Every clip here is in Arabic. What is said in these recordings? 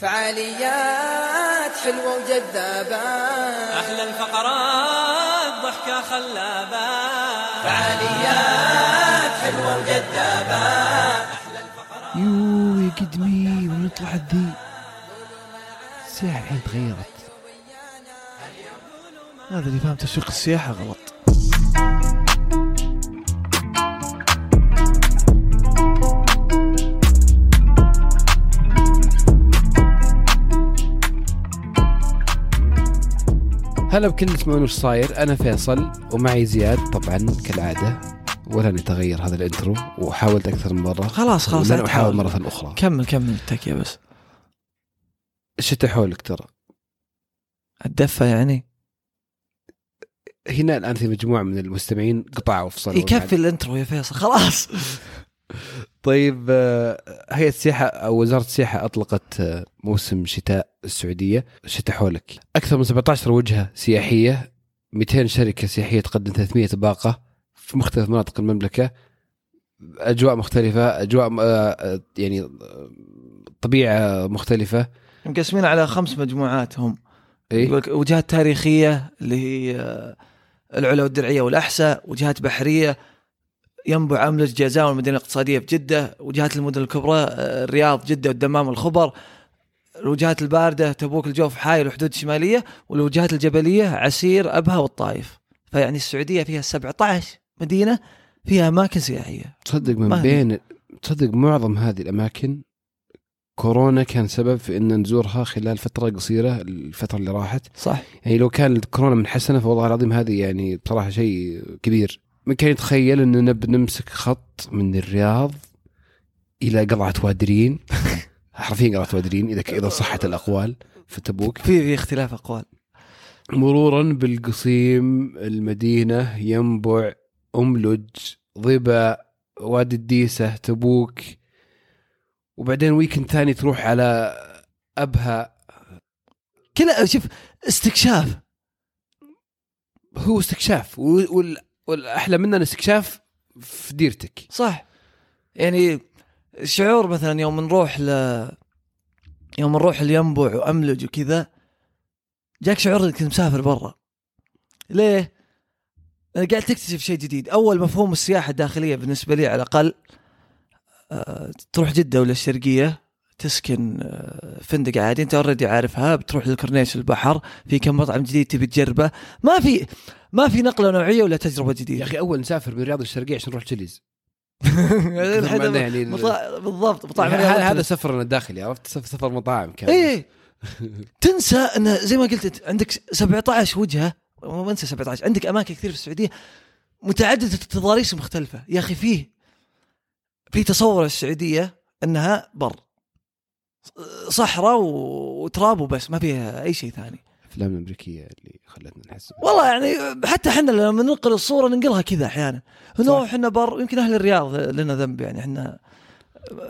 فعاليات حلوة وجذابة. أحلى الفقرات ضحكة خلابة. فعاليات حلوة وجذابة. يو يا قدمي ونطلع الذي الساحة الحين تغيرت هذا اللي فهم تسويق السياحة غلط. هلا بكل تسمعون وش صاير. أنا فيصل ومعي زياد طبعا كالعادة ولن يتغير هذا الانترو وحاولت أكثر من مرة. خلاص خلاص لا أحاول. مرة أخرى. كمل كمل التكة بس. الشتاء حولك ترى. الدفة يعني؟ هنا الآن في مجموعة من المستمعين قطعوا وفصلوا يكفي الانترو يا فيصل خلاص. طيب آه، هيئة السياحه أو وزارة السياحة أطلقت آه، موسم شتاء السعودية. شتاء حولك. أكثر من 17 وجهة سياحية 200 شركة سياحية تقدم 300 باقه في مختلف مناطق المملكة. أجواء مختلفة أجواء آه، يعني طبيعة مختلفة. مقسمين على خمس مجموعات هم. لك وجهات تاريخية اللي هي العلا والدرعية والأحساء وجهات بحرية ينبع أملج جازان والمدينة الاقتصادية بجدة وجهات المدن الكبرى آه، الرياض جدة والدمام والخبر. الوجهات الباردة تبوك الجوف حايل والحدود الشمالية والوجهات الجبلية عسير أبها والطائف. فيعني السعودية فيها 17 مدينة فيها أماكن سياحية. تصدق من بين تصدق معظم هذه الأماكن كورونا كان سبب في إن نزورها خلال فترة قصيرة الفترة اللي راحت. صح. يعني لو كان الكورونا منحسنه فوالله العظيم هذه يعني بصراحه شيء كبير. من كان يتخيل إننا بنمسك خط من الرياض إلى قلعة وادرين. حرفيا قلعة وادرين إذا إذا صحت الأقوال في تبوك. في في اختلاف أقوال. مرورا بالقصيم المدينة ينبع املج ضبا وادي الديسة تبوك. وبعدين ويكند ثاني تروح على أبها. كذا شوف استكشاف. هو استكشاف وال- والأحلى منها استكشاف في ديرتك. صح. يعني شعور مثلا يوم نروح ل يوم نروح لينبع وأملج وكذا جاك شعور إنك مسافر برا. ليه؟ قاعد تكتشف شيء جديد. أول مفهوم السياحة الداخلية بالنسبة لي على الأقل آه، تروح جدة ولا الشرقية تسكن آه، فندق عادي. انت already عارفها بتروح للكورنيش البحر في كم مطعم جديد تبي تجربه. ما في ما في نقلة نوعية ولا تجربة يا جديده أخي أول نسافر من الرياض الشرقية عشان نروح تشيليز. يعني بالضبط مطاعم هذا الرياض هذا سفرنا الداخلي عرفت؟ سف- سفر مطاعم كان إيه. تنسى أن زي ما قلت عندك 17 وجهة ما أنسى 17 عندك أماكن كثير في السعودية متعددة التضاريس مختلفة. يا أخي فيه في تصور السعودية أنها بر. صحراء وتراب وبس ما فيها أي شيء ثاني. الافلام الامريكيه اللي خلتنا نحس والله يعني حتى إحنا لما ننقل الصورة ننقلها كذا أحيانا. انه إحنا بر يمكن أهل الرياض لنا ذنب يعني إحنا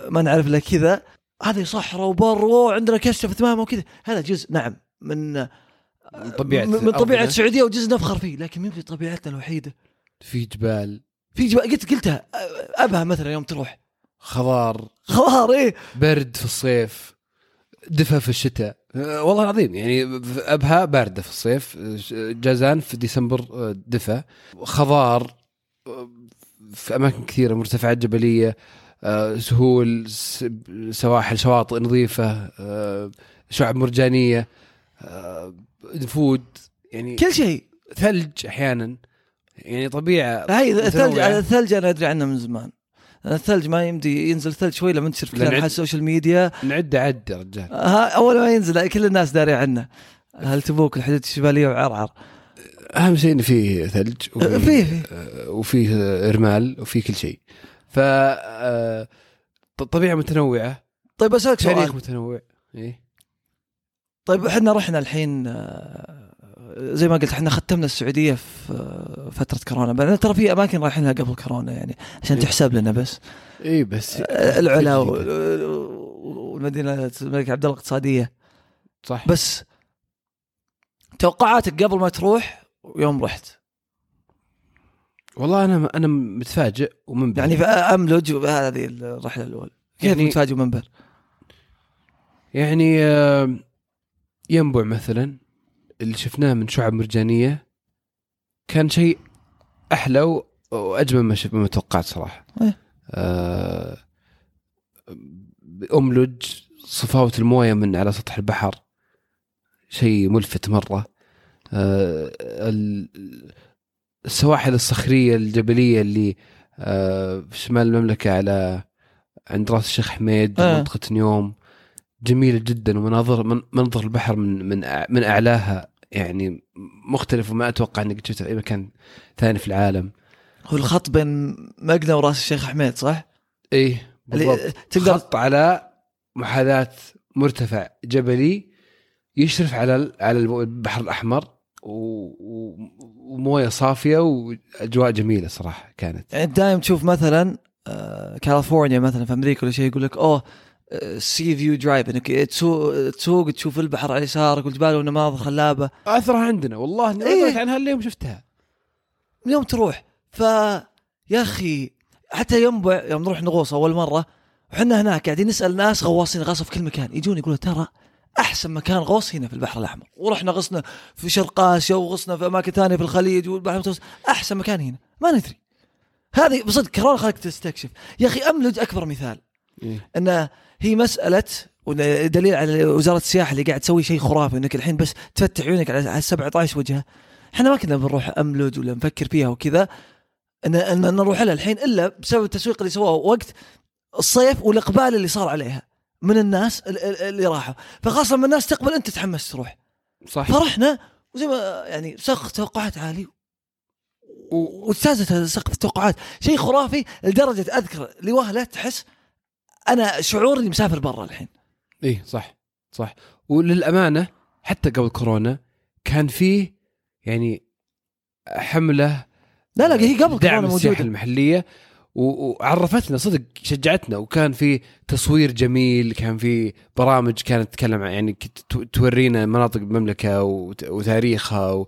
ما نعرف إلا كذا. هذه صحراء وبر وعندنا كشف ثمامه وكذا. هذا جزء نعم من من طبيعة من أرضنا. السعودية وجزء نفخر فيه لكن مين في طبيعتنا الوحيدة. في جبال. في جوا قلت قلتها أبها مثلا يوم تروح. خضار. خضار إيه. برد في الصيف دفى في الشتاء. أه، والله العظيم يعني أبها باردة في الصيف جازان في ديسمبر أه، دفى. خضار أه، في أماكن كثيرة مرتفعات جبلية سهول سواحل شواطئ نظيفة شعب مرجانية نفود يعني كل شيء. ثلج أحيانا يعني طبيعة هاي الثلج. الثلج أنا أدري عنه من زمان. الثلج ما يمدي ينزل ثلج شوي لما تصير في عد- ال social media. نعد عد يا رجال. ها أول ما ينزل كل الناس داري عنه. هل تبوك الحدود الشماليه وعرعر؟ أهم شيء انه فيه ثلج وفيه فيه. فيه آه، وفيه آه، رمال وفيه كل شيء. ف آه، ط- طبيعة متنوعة. طيب تاريخ سؤال. متنوع. إيه. طيب إحنا رحنا الحين آه، زي ما قلت إحنا ختمنا السعودية في آه، فترة كورونا. بعدين ترى في أماكن رايحين لها قبل كورونا يعني عشان إيه. تحسب لنا بس. إيه بس آه، العلا و- جديدة. والمدينه الملك عبد الله الاقتصادية. صح. بس توقعاتك قبل ما تروح ويوم رحت؟ والله أنا أنا متفاجئ ومنبهر. يعني أملج هذه الرحلة الاولى كيف يعني- متفاجئ ومنبهر؟ يعني آه، ينبع مثلا. اللي شفناه من شعب مرجانية كان شيء أحلى وأجمل ما شف ما توقعت صراحة. إيه. آه، املج صفاوة الموية من على سطح البحر. شيء ملفت مرة. آه، ال- السواحل الصخرية الجبلية اللي آه، في شمال المملكة على عند راس الشيخ حميد آه. منطقة نيوم. جميلة جدا ومناظر من منظر البحر من من من أعلاها. يعني مختلف وما أتوقع إنك شفته في أي مكان ثاني في العالم. هو الخط بين مقنا وراس الشيخ حميد صح؟ إيه بالضبط. تقدر خط على محاذاة مرتفع جبلي يشرف على على البحر الأحمر وموية صافية وأجواء جميلة صراحة كانت. يعني دائما تشوف مثلا آه، كاليفورنيا مثلا في أمريكا ولا شيء يقول لك أوه sea view drive إنك تسوق تسوق تشوف البحر على يسارك والجبال والمناظر خلابه أثرها عندنا والله إني إيه. عنها اليوم شفتها. من يوم تروح. ف يا أخي حتى ينبع يوم نروح نغوص أول مرة وحنا هناك قاعدين نسأل ناس غواصين غاصوا في كل مكان يجون يقولوا ترى أحسن مكان غوص هنا في البحر الأحمر. ورحنا غصنا في شرق آسيا وغصنا في أماكن ثانية في الخليج والبحر المتوسط. أحسن مكان هنا ما ندري. هذه بصدق كورونا خلك تستكشف. يا أخي أملج أكبر مثال. إيه. أن هي مسألة ودليل على وزارة السياحة اللي قاعد تسوي شيء خرافي إنك الحين بس تفتح عيونك على على 17 وجهه إحنا ما كنا بنروح املج ولا نفكر فيها وكذا. أن أن نروح لها الحين إلا بسبب التسويق اللي سواه وقت الصيف والإقبال اللي صار عليها من الناس ال- ال- اللي راحوا. فخاصة لما الناس تقبل أنت تحمس تروح. صح. فرحنا وزي ما يعني سقف توقعات عالي. واجتازت سقف التوقعات. شيء خرافي لدرجة أذكر لوهلة تحس أنا شعور اني مسافر برا الحين. إيه صح صح. وللأمانة حتى قبل كورونا كان فيه يعني حملة لا لا هي قبل دعم كورونا السياحة المحلية وعرفتنا صدق شجعتنا. وكان في تصوير جميل كان في برامج كانت تتكلم عن يعني تورينا مناطق المملكة وت- وتاريخها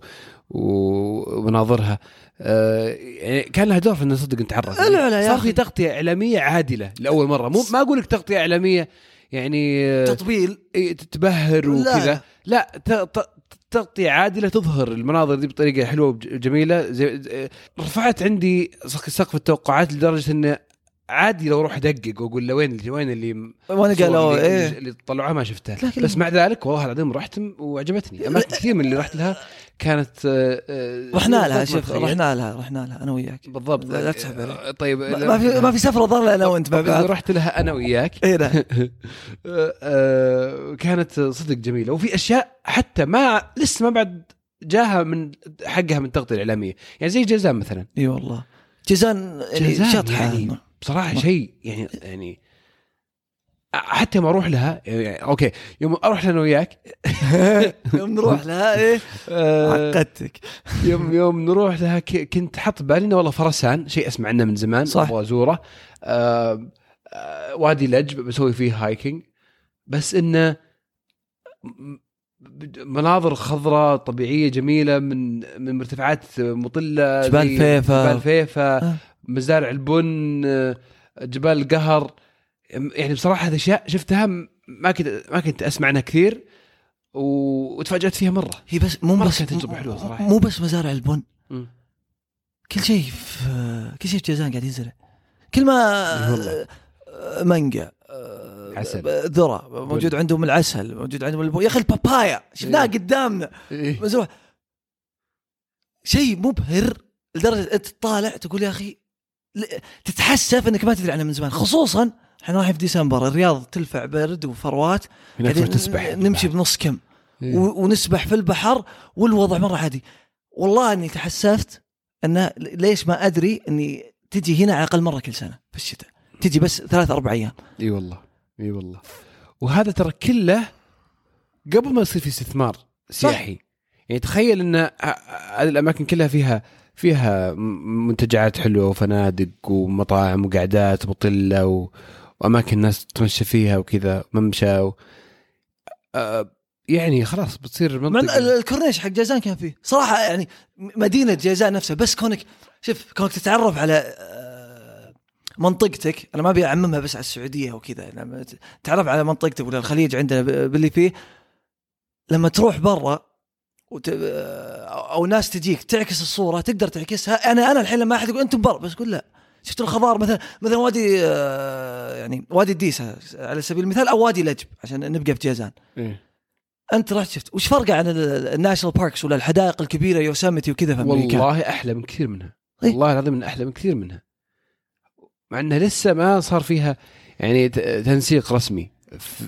ومناظرها آه، يعني كان لها دور في ان صدق نتعرف لا لا صار. في تغطية إعلامية عادلة لأول مرة. مو ما أقول لك تغطية إعلامية يعني آه، تطبيل. تتبهر لا، وكذا. لا ت- ت- تغطية عادلة تظهر المناظر دي بطريقة حلوة وجميلة زي زي- رفعت عندي سق- سقف التوقعات لدرجة إنه عادي لو أروح ادقق واقول له وين اللي وين اللي وأنا الصور قالوا إيه. اللي طلعوها ما شفتها. لكن- بس مع ذلك والله العظيم رحت وعجبتني. أماكن كثير من اللي رحت لها كانت آه، آه، رحنا لها شوف. رحنا لها رحنا لها أنا وياك. بالضبط. لا- تسحب. علي. طيب ما في ما في سفره ضل أنا وأنت مع إذا بعض رحت لها أنا وياك. إيه لا. آه، كانت صدق جميلة. وفي أشياء حتى ما لسه ما بعد جاها من حقها من التغطية الإعلامية. يعني زي جازان مثلا. إي والله. جيزان يعني شطحه يعني. بصراحة ما- شيء يعني يعني حتى يوم أروح لها يعني أوكي يوم أروح لها أنا وياك يوم نروح لها إيه آه، عقدتك يوم يوم نروح لها كنت حط بالي إنه والله فرسان شيء أسمع عنه من زمان صح. أبغى أزوره آه، آه، وادي لجب نسوي فيه hiking بس إنه مناظر خضراء طبيعية جميلة من من مرتفعات مطلة جبال فيفا. جبال فيفا آه. مزارع البن آه، جبال القهر يعني بصراحة هذه أشياء شفتها ما كنت ما كنت أسمع عنها كثير وتفاجأت فيها مرة هي بس مو بس كانت تجربة حلوة صراحة. مو بس مزارع البن. كل شيء في كل شيء في جازان قاعد ينزرع كل ما. آه، مانجا آه، عسل. ذرة موجود عندهم العسل موجود عندهم البو... يا أخي البابايا إيه. قدامنا إيه. مزروع شيء مبهر لدرجة أنت تطالع تقول يا أخي تتحسف إنك ما تدري عنه من زمان. خصوصا إحنا رايحين في ديسمبر الرياض تلفع برد وفروات قاعدين تروح تسبح نمشي بنص كم. إيه. ونسبح في البحر والوضع مرة عادي. والله إني تحسفت انه ليش ما أدري إني تجي هنا على الأقل مرة كل سنة في الشتاء. تجي بس ثلاث أربع أيام. إي والله إي والله. وهذا ترى كله قبل ما يصير في استثمار سياحي. يعني تخيل إن هذه الأماكن كلها فيها فيها منتجعات حلوة وفنادق ومطاعم وقعدات مطله و... وأماكن الناس تتمشى فيها وكذا ممشى و... آه يعني خلاص بتصير من منطقه ال- الكورنيش حق جازان كان فيه. صراحة يعني مدينة جازان نفسها بس كونك شوف كونك تتعرف على منطقتك أنا ما أبي أعممها بس على السعودية وكذا. تعرف على منطقتك ولا الخليج عندنا باللي فيه لما تروح برا وت... أو ناس تجيك تعكس الصورة تقدر تعكسها. أنا أنا الحين لما أحد يقول أنتم برا بس أقول لا. شفت الخضار مثلا؟ مثلا وادي آه، يعني وادي الديسة على سبيل المثال أو وادي لجب عشان نبقى في جازان. إيه. أنت رحت شفت. وش فرقه عن ال- الناشونال باركس ولا الحدائق الكبيرة يوسامتي وكذا في أمريكا؟ والله أحلى من كثير منها. إيه. والله العظيم من أحلى من كثير منها. مع إنها لسه ما صار فيها يعني تنسيق رسمي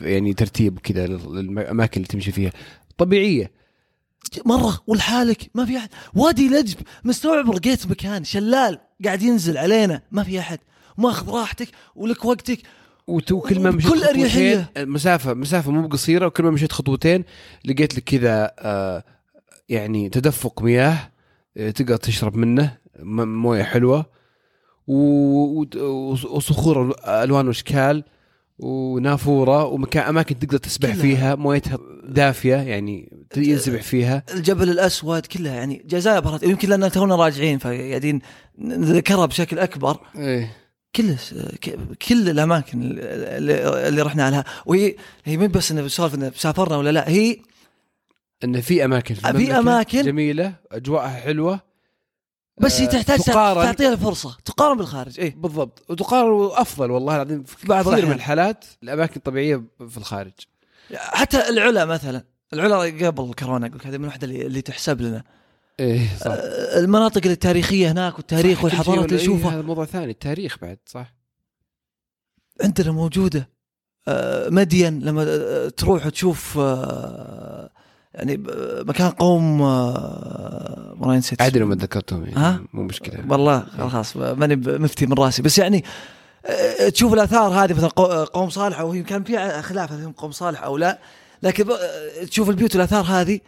يعني ترتيب وكذا لل- للأماكن اللي تمشي فيها. طبيعية. مرة ولحالك ما في أحد. وادي لجب مستوعب لقيت مكان شلال قاعد ينزل علينا ما في أحد. ماخذ راحتك ولك وقتك. وت- وكل ما مشيت خطوتين أريحية. مسافة مسافة مو بقصيرة وكل ما مشيت خطوتين لقيت لك كذا آه، يعني تدفق مياه آه، تقدر تشرب منه موية حلوة وصخور ألوان واشكال ونافورة ومكان أماكن تقدر تسبح كلها. فيها مويتها دافية يعني ينسبح فيها. الجبل الأسود كلها يعني جزائر بهارات يمكن لأن تونا راجعين فقاعدين نذكرها بشكل أكبر. إيه. كل كل الأماكن اللي, رحنا لها وهي هي مو بس إنه بسولف إنه سافرنا ولا لا هي ان في أماكن في, في أماكن. جميلة أجواءها حلوة. بس هي آه، تحتاج تقارن. تعطيها الفرصة. تقارن بالخارج إيه. بالضبط. وتقارن أفضل والله العظيم في بعض كثير من. الحالات الأماكن الطبيعية في الخارج. حتى العلا مثلا العلا قبل كورونا أقول هذه من واحدة اللي, تحسب لنا. إيه صح. آه، المناطق التاريخية هناك والتاريخ والحضارات اللي إيه، نشوفها. هذا موضوع ثاني التاريخ بعد صح. عندنا موجودة آه، مدين لما تروح وتشوف يعني مكان قوم آه، والله نسيت عادي لو ما ذكرتهم يعني ها؟ مو مشكلة. والله خلاص ماني مفتي من راسي. بس يعني آه، تشوف الآثار هذه مثلا قو- قوم صالح أو هي كان في خلاف هل هم قوم صالح أو لا لكن آه، تشوف البيوت والاثار هذه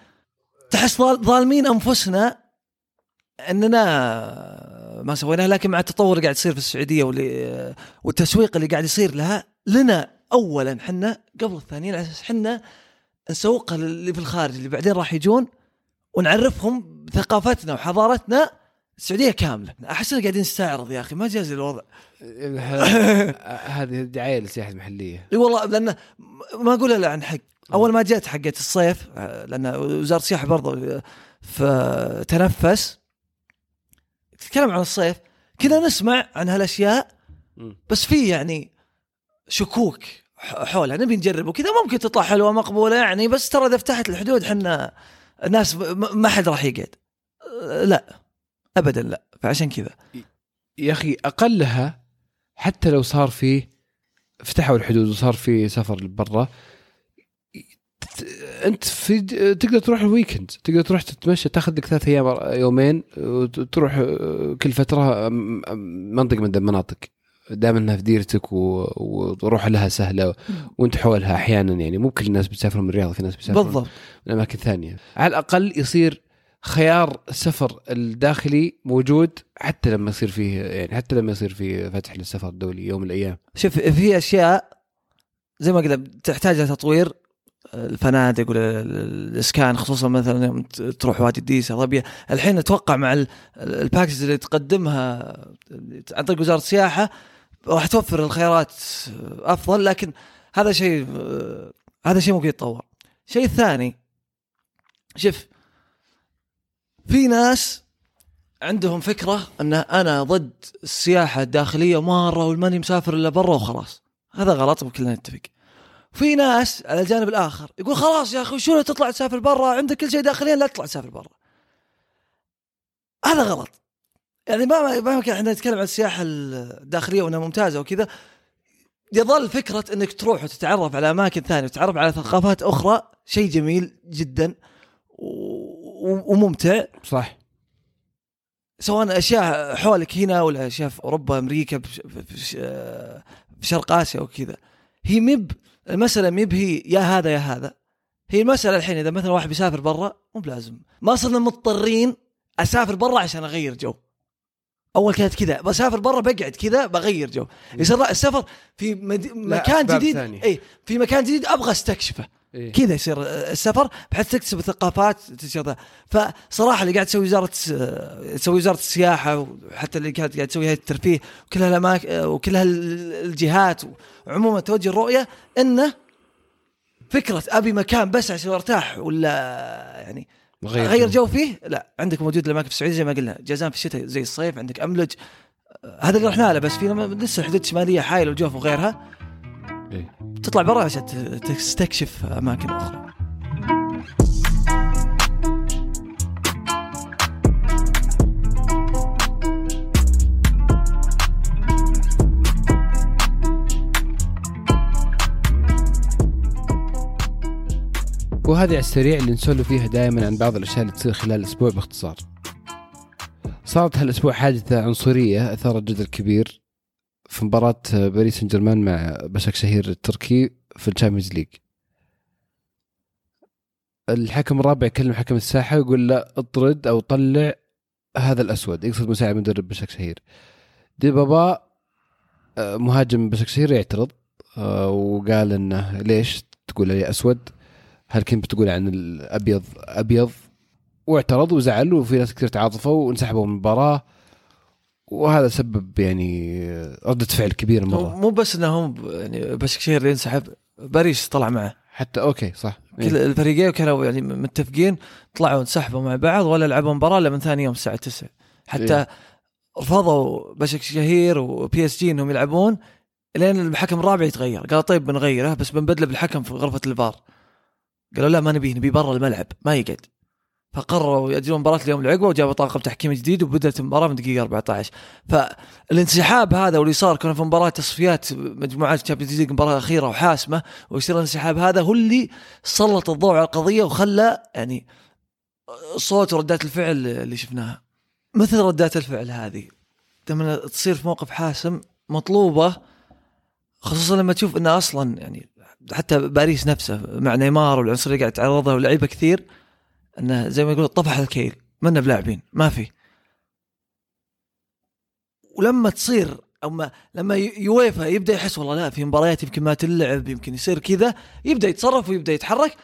تحس ظال- ظالمين أنفسنا أننا ما سويناها. لكن مع التطور اللي قاعد يصير في السعودية واللي والتسويق اللي قاعد يصير لها لنا اولا حنا قبل الثانيين على أساس حنا نسوقها للي في الخارج اللي بعدين راح يجون ونعرفهم بثقافتنا وحضارتنا السعودية كاملة. أحس قاعدين نستعرض يا أخي ما جاز الوضع. هذه دعايه للسياحة المحلية. إي والله لأن ما أقول إلا عن حق. أول ما جت حقت الصيف لأن وزارة السياحة برضو فتنفس تتكلم عن الصيف كنا نسمع عن هالأشياء. بس في يعني شكوك. حولها نبي نجرب وكذا. ممكن تطلع حلوة مقبولة يعني بس ترى إذا فتحت الحدود حنا الناس ما حد راح يقعد. أه، لا ابدا لا. فعشان كذا. يا أخي أقلها حتى لو صار فيه فتحوا الحدود وصار في سفر لبرا أنت في تقدر تروح الويكند تقدر تروح تتمشى تاخذ لك ثلاث أيام يومين وتروح كل فترة منطقة من المناطق دائما إنها في ديرتك و- وروح لها سهلة وانت حولها أحيانا يعني. مو كل الناس بتسافر من الرياض في ناس بتسافر بالضبط. من اماكن ثانية على الأقل يصير خيار السفر الداخلي موجود حتى لما يصير فيه يعني حتى لما يصير فيه فتح للسفر الدولي يوم من الأيام. شوف في أشياء زي ما قلت تحتاج تطوير. الفنادق ولا الإسكان خصوصا مثلا يوم تروح وادي الديسة ظبيه الحين أتوقع مع ال- الباكج اللي تقدمها عن طريق وزارة السياحة راح توفر الخيارات أفضل لكن هذا شيء هذا شيء ممكن يتطور. الشيء الثاني شوف في ناس عندهم فكرة أن أنا ضد السياحة الداخلية مرة والماني مسافر إلا برا وخلاص. هذا غلط وكلنا نتفق. في ناس على الجانب الآخر يقول خلاص يا أخي شو تطلع تسافر برا؟ عندك كل شيء داخليا لا تطلع تسافر برا. هذا غلط. يعني ما ما كان إحنا نتكلم عن السياحة الداخلية وإنها ممتازة وكذا. يظل فكرة إنك تروح وتتعرف على أماكن ثانية وتتعرف على ثقافات أخرى شيء جميل جدا و- وممتع. صح. سواء أشياء حولك هنا ولا أشياء في أوروبا أمريكا بش- في ش- في شرق آسيا وكذا. هي مب المسألة مب هي يا هذا يا هذا. هي المسألة الحين إذا مثلا واحد بيسافر برا مو بلازم. ما صرنا مضطرين أسافر برا عشان أغير جو. أول كانت كذا بسافر برا بقعد كذا بغير جو يصير لا السفر في مد... مكان جديد. اي في مكان جديد أبغى أستكشفه إيه. كذا يصير السفر بحيث تكتسب ثقافات ذا. فصراحة اللي قاعد تسوي وزارة تسوي وزارة السياحة وحتى اللي كانت قاعد تسوي هيئه الترفيه وكل هالاماكن وكل هالجهات وعموما توجه الرؤية إنه فكرة أبي مكان بس عشان أرتاح ولا يعني غير غير جو. فيه؟ لا عندك موجود الاماكن في السعودية زي ما قلنا جازان في الشتاء زي الصيف عندك أملج. هذا اللي رحنا له بس في لسه الحدود الشمالية حايل وجوف وغيرها. إيه. تطلع برا عشان تستكشف أماكن أخرى. وهذه على السريع اللي نسولف فيها دائما عن بعض الأشياء اللي تصير خلال الأسبوع باختصار. صارت هالأسبوع حادثة عنصرية اثارت جدل كبير في مباراة باريس سان جيرمان مع بشك شهير التركي في ال Champions League. الحكم الرابع يكلم حكم الساحة ويقول له اطرد أو طلع هذا الأسود يقصد مساعد مدرب بشك شهير. ديمبا با آه، مهاجم بشك شهير يعترض آه، وقال إنه ليش تقول لي أسود؟ هل كنت بتقول عن الأبيض أبيض؟ واعترض وزعل وفي ناس كثير تعاطفوا وانسحبوا من المباراة. وهذا سبب يعني ردة فعل كبيرة مو مرة. مو بس إنهم يعني بشكشير اللي ينسحب باريس طلع معه. حتى أوكي صح. كل إيه. الفريقين كانوا يعني متفقين طلعوا انسحبوا مع بعض ولا لعبوا مباراة إلا من ثاني يوم الساعة 9 حتى إيه. رفضوا بشك شهير وبي اس جي إنهم يلعبون لين الحكم الرابع يتغير. قال طيب بنغيره بس بنبدله بالحكم في غرفة الفار. قالوا لا ما نبيه نبي برا الملعب ما يقعد. فقرروا يأجلون مباراة اليوم اللي عقبه وجابوا طاقم تحكيم جديد وبدأت المباراة من دقيقة 14 فالانسحاب هذا واللي صار كنا في مباراة تصفيات مجموعات ال Champions League مباراة أخيرة وحاسمة ويصير الانسحاب هذا هو اللي سلط الضوء على القضية وخلى يعني صوت وردات الفعل اللي شفناها. مثل ردات الفعل هذه؟ لما تصير في موقف حاسم مطلوبة خصوصا لما تشوف انه أصلا يعني حتى باريس نفسه مع نيمار والعنصرية قاعد يتعرضها ولعيبة كثير إنه زي ما يقولوا طفح الكيل. منا بلاعبين ما في. ولما تصير أو ما لما يويفا يبدأ يحس والله لا في مباريات يمكن ما تلعب يمكن يصير كذا يبدأ يتصرف ويبدأ يتحرك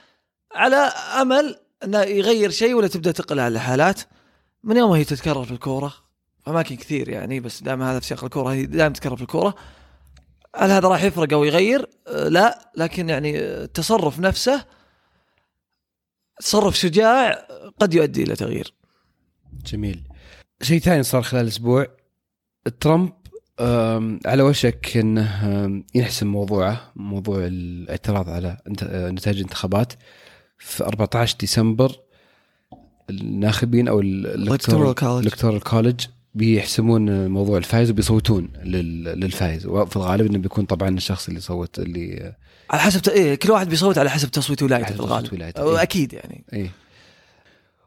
على أمل إنه يغير شيء ولا تبدأ تقل على الحالات. من يوم هي تتكرر في الكورة؟ في أماكن كثير يعني بس دام هذا في سياق الكورة هي دائما تتكرر في الكورة. هل هذا راح يفرق أو يغير؟ آه، لا لكن يعني التصرف نفسه تصرف شجاع قد يؤدي إلى تغيير. جميل شيء ثاني صار خلال الأسبوع ترامب على وشك إنه ينحسم موضوعه موضوع الاعتراض على آه، نتائج الانتخابات في 14 ديسمبر الناخبين أو. الالكتورال كولج بيحسمون موضوع الفائز وبيصوتون لل- للفائز وفي الغالب إنه بيكون طبعا الشخص اللي صوت اللي على حسب ت... إيه كل واحد بيصوت على حسب تصويت ولايته في الغالب. ولايته، أو إيه. أكيد يعني إيه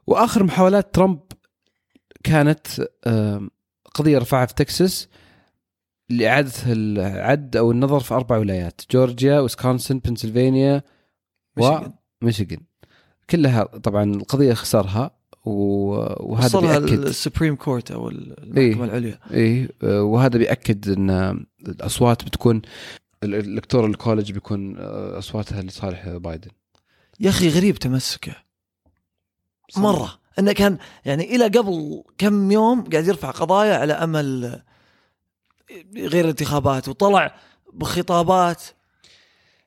وآخر محاولات ترامب كانت قضية رفعها في تكساس لإعادة العد أو النظر في أربع ولايات جورجيا ويسكونسن بنسلفانيا. وميشيغان كلها طبعا القضية خسرها وهذا وصلها بيأكد. ال Supreme Court أو المحكمه إيه. العليا. آه، وهذا بيأكد إن الأصوات بتكون ال electoral college بيكون آه، أصواتها لصالح بايدن. يا أخي غريب تمسكه. مرة. إنه كان يعني إلى قبل كم يوم قاعد يرفع قضايا على أمل غير الانتخابات وطلع بخطابات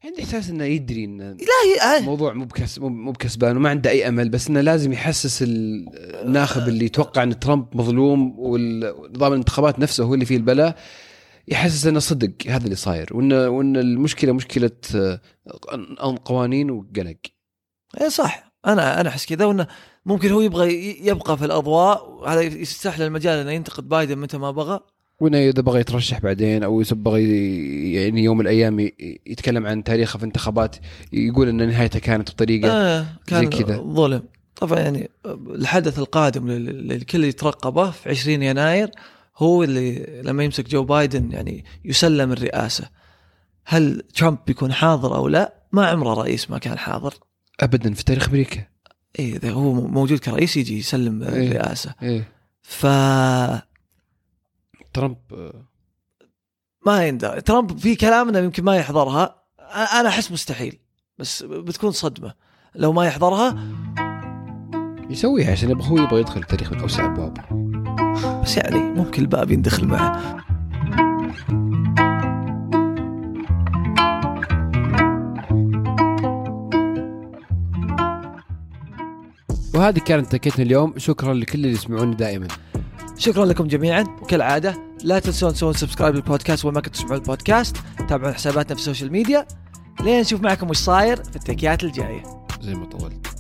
عندي إحساس إنه يدري إن لا الموضوع مو بكس مو بكسبان وما عنده أي أمل بس إنه لازم يحسس ال- الناخب اللي يتوقع إن ترامب مظلوم ونظام الانتخابات نفسه هو اللي فيه البلاء يحسس إنه صدق هذا اللي صاير وان وإن المشكلة مشكلة آه، قوانين وقلق. اي صح. أنا أنا أحس كذا وإنه ممكن هو يبغى يبقى في الأضواء وهذا يفتح له المجال إنه ينتقد بايدن متى ما بغى. وإنه إذا بغى يترشح بعدين أو يبغى ي- يعني يوم من الأيام يتكلم عن تاريخه في انتخابات يقول إن نهايته كانت بطريقة آه كان زي كذا. ظلم. طبعا يعني الحدث القادم لل- للكل يترقبه في 20 يناير هو اللي لما يمسك جو بايدن يعني يسلم الرئاسة. هل ترامب بيكون حاضر أو لا؟ ما عمره رئيس ما كان حاضر. ابدا في تاريخ أمريكا. اي إذا هو موجود كرئيس يجي يسلم إيه. الرئاسة. إيه. ف ترامب ما يندر ترامب في كلام انه يمكن ما يحضرها. أنا أحس مستحيل بس بتكون صدمة. لو ما يحضرها يسويها عشان يبغى هو يبغى يدخل التاريخ من اوسع ابواب بس يعني ممكن الباب يندخل معه. وهذه كانت تكيتنا اليوم. شكرا لكل اللي يسمعوني دائما. شكرا لكم جميعا. وكالعادة لا تنسون تسوون subscribe للبودكاست وين ما كنتوا تسمعون البودكاست. تابعون حساباتنا في ال social media. لين نشوف معكم وش صاير في التكيات الجاية. زي ما طولت.